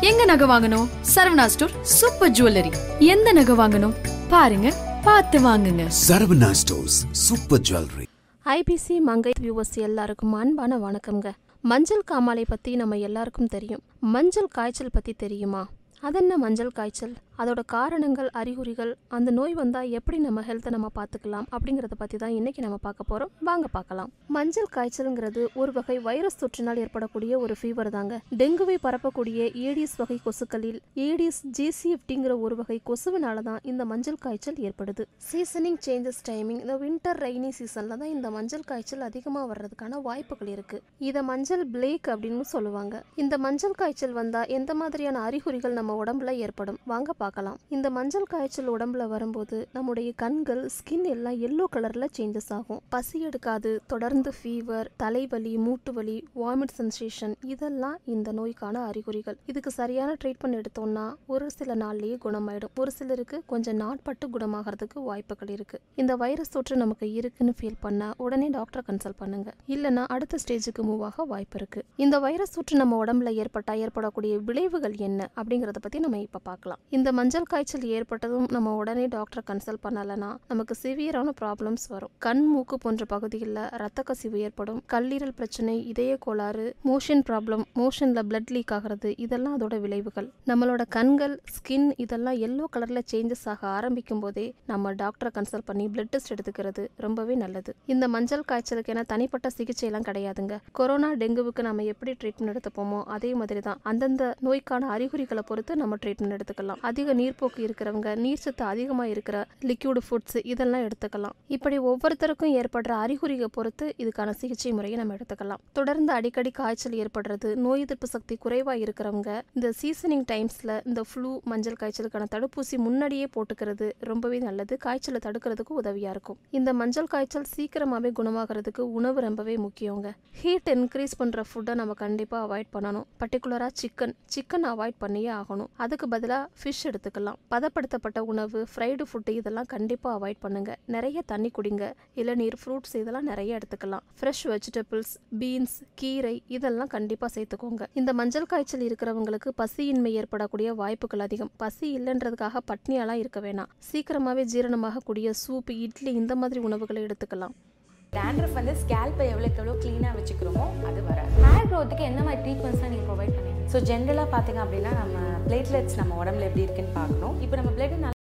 எங்க நகை வாங்கணும்? Saravana store super jewellery. எந்த நகை வாங்கணும்? பாருங்க பார்த்து வாங்குங்க. Saravana stores super jewellery. IBC Mangai viewers எல்லாருக்கும் அன்பான வணக்கம்ங்க. மஞ்சள் காமாலை பற்றி நம்ம எல்லாருக்கும் தெரியும். மஞ்சள் காய்ச்சல் பற்றி தெரியுமா? அதென்ன மஞ்சள் காய்ச்சல்? அதோட காரணங்கள் அறிகுறிகள் அந்த நோய் வந்தால் எப்படி நம்ம ஹெல்த்தை நம்ம பார்த்துக்கலாம் அப்படிங்கிறத பற்றி தான் இன்றைக்கி நம்ம பார்க்க போகிறோம் வாங்க பார்க்கலாம் மஞ்சள் காய்ச்சல்ங்கிறது ஒரு வகை வைரஸ் தொற்றினால் ஏற்படக்கூடிய ஒரு ஃபீவர் தாங்க. டெங்குவை பரப்பக்கூடிய ஏடிஸ் வகை கொசுக்களில் ஏடிஸ் ஜிசிஎஃப்டிங்கிற ஒரு வகை கொசுவினால தான் இந்த மஞ்சள் காய்ச்சல் ஏற்படுது. சீசனிங் சேஞ்சஸ் டைமிங் இந்த வின்டர் ரெய்னி சீசனில் தான் இந்த மஞ்சள் காய்ச்சல் அதிகமாக வர்றதுக்கான வாய்ப்புகள் இருக்குது இதை மஞ்சள் பிளேக் அப்படின்னு சொல்லுவாங்க. இந்த மஞ்சள் காய்ச்சல் வந்தால் எந்த மாதிரியான அறிகுறிகள் நம்ம உடம்புல ஏற்படும்? வாங்க பார்க்கலாம். இந்த மஞ்சள் காய்ச்சல் உடம்புல வரும்போது நம்முடைய கண்கள் ஸ்கின் எல்லாம் எல்லோ கலர்ல சேஞ்சஸ் ஆகும். பசி எடுக்காது தொடர்ந்து ஃபீவர் தலைவலி மூட்டு வலி வாமிட் சென்சேஷன் இதெல்லாம் இந்த நோய்க்கான அறிகுறிகள். இதுக்கு சரியான ட்ரீட்மெண்ட் எடுத்தோம்னா ஒரு சில நாள்லயே குணமாயிடும். ஒரு சிலருக்கு கொஞ்சம் நாட்பட்டு குணமாகறதுக்கு வாய்ப்புகள் இருக்கு. இந்த வைரஸ் தொற்று நமக்கு இருக்குன்னு ஃபீல் பண்ணா உடனே டாக்டரை கன்சல்ட் பண்ணுங்க. இல்லைன்னா அடுத்த ஸ்டேஜுக்கு மூவ் ஆக வாய்ப்பு இருக்கு. இந்த வைரஸ் தொற்று நம்ம உடம்புல ஏற்பட்டா ஏற்படக்கூடிய விளைவுகள் என்ன அப்படிங்கறத பத்தி நம்ம இப்ப பார்க்கலாம். இந்த மஞ்சள் காய்ச்சல் ஏற்பட்டதும் நம்ம உடனே டாக்டரை கன்சல்ட் பண்ணலைன்னா நமக்கு சிவியரான ப்ராப்ளம்ஸ் வரும். கண் மூக்கு போன்ற பகுதிகளில் ரத்த கசிவு ஏற்படும். கல்லீரல் பிரச்சனை இதய கோளாறு மோஷன் ப்ராப்ளம் மோஷனில் பிளட் லீக் ஆகிறது இதெல்லாம் அதோட விளைவுகள். நம்மளோட கண்கள் ஸ்கின் இதெல்லாம் எல்லோ கலரில் சேஞ்சஸ் ஆக ஆரம்பிக்கும் போதே நம்ம டாக்டரை கன்சல்ட் பண்ணி பிளட் டெஸ்ட் எடுத்துக்கிறது ரொம்பவே நல்லது. இந்த மஞ்சள் காய்ச்சலுக்கு என தனிப்பட்ட சிகிச்சையெல்லாம் கிடையாதுங்க. கொரோனா டெங்குவுக்கு நம்ம எப்படி ட்ரீட்மெண்ட் எடுத்துப்போமோ அதே மாதிரி தான் அந்தந்த நோய்க்கான அறிகுறிகளை பொறுத்து நம்ம ட்ரீட்மெண்ட் எடுத்துக்கலாம். அதிக நீர்ப்போக்கு இருக்கிறவங்க நீர் சத்து அதிகமாக இருக்கிற லிக்யூடு ஃபுட்ஸ் இதெல்லாம் எடுத்துக்கலாம். இப்படி ஒவ்வொருத்தருக்கும் ஏற்படுற அறிகுறியை பொறுத்து இதுக்கான சிகிச்சை முறையை நம்ம எடுத்துக்கலாம். தொடர்ந்து அடிக்கடி காய்ச்சல் ஏற்படுறது நோய் எதிர்ப்பு சக்தி குறைவாக இருக்கிறவங்க இந்த சீசனிங் டைம்ஸில் இந்த ஃப்ளூ மஞ்சள் காய்ச்சலுக்கான தடுப்பூசி முன்னாடியே போட்டுக்கிறது ரொம்பவே நல்லது. காய்ச்சலை தடுக்கிறதுக்கு உதவியாக இருக்கும். இந்த மஞ்சள் காய்ச்சல் சீக்கிரமாகவே குணமாகறதுக்கு உணவு ரொம்பவே முக்கியங்க. ஹீட் இன்க்ரீஸ் பண்ணுற ஃபுட்டை நம்ம கண்டிப்பாக அவாய்ட் பண்ணணும். பர்டிகுலராக சிக்கன் சிக்கன் அவாய்ட் பண்ணியே ஆகணும். அதுக்கு பதிலாக ஃபிஷ் எடுத்துக்கலாம். பதப்படுத்தப்பட்ட உணவு ஃப்ரைடு ஃபுட்டு இதெல்லாம் கண்டிப்பாக அவாய்ட் பண்ணுங்க. நிறைய தண்ணி குடிங்க. இளநீர் ஃப்ரூட்ஸ் இதெல்லாம் நிறைய எடுத்துக்கலாம். ஃப்ரெஷ் வெஜிடபிள்ஸ் பீன்ஸ் கீரை இதெல்லாம் கண்டிப்பாக சேர்த்துக்கோங்க. இந்த மஞ்சள் காய்ச்சல் இருக்கிறவங்களுக்கு பசியின்மை ஏற்படக்கூடிய வாய்ப்புகள் அதிகம். பசி இல்லைன்றதுக்காக பட்னியாலாம் இருக்க வேணாம். சீக்கிரமாகவே ஜீரணமாகக்கூடிய சூப் இட்லி இந்த மாதிரி உணவுகளை எடுத்துக்கலாம். டேண்ட்ரஃப் வந்து ஸ்கேல்பை எவ்வளோக்கு எவ்வளோ க்ளீனாக வச்சுக்கிறோமோ அது வர ஹேர் க்ரோத்துக்கு என்ன மாதிரி ட்ரீட்மெண்ட்ஸ்லாம் நீங்கள் ப்ரொவைட் பண்ணுவீங்க? ஸோ ஜென்ரலாக பார்த்தீங்க அப்படின்னா நம்ம பிளேட்லெட்ஸ் நம்ம உடம்புல எப்படி இருக்குன்னு பார்க்கணும். இப்போ நம்ம பிளட்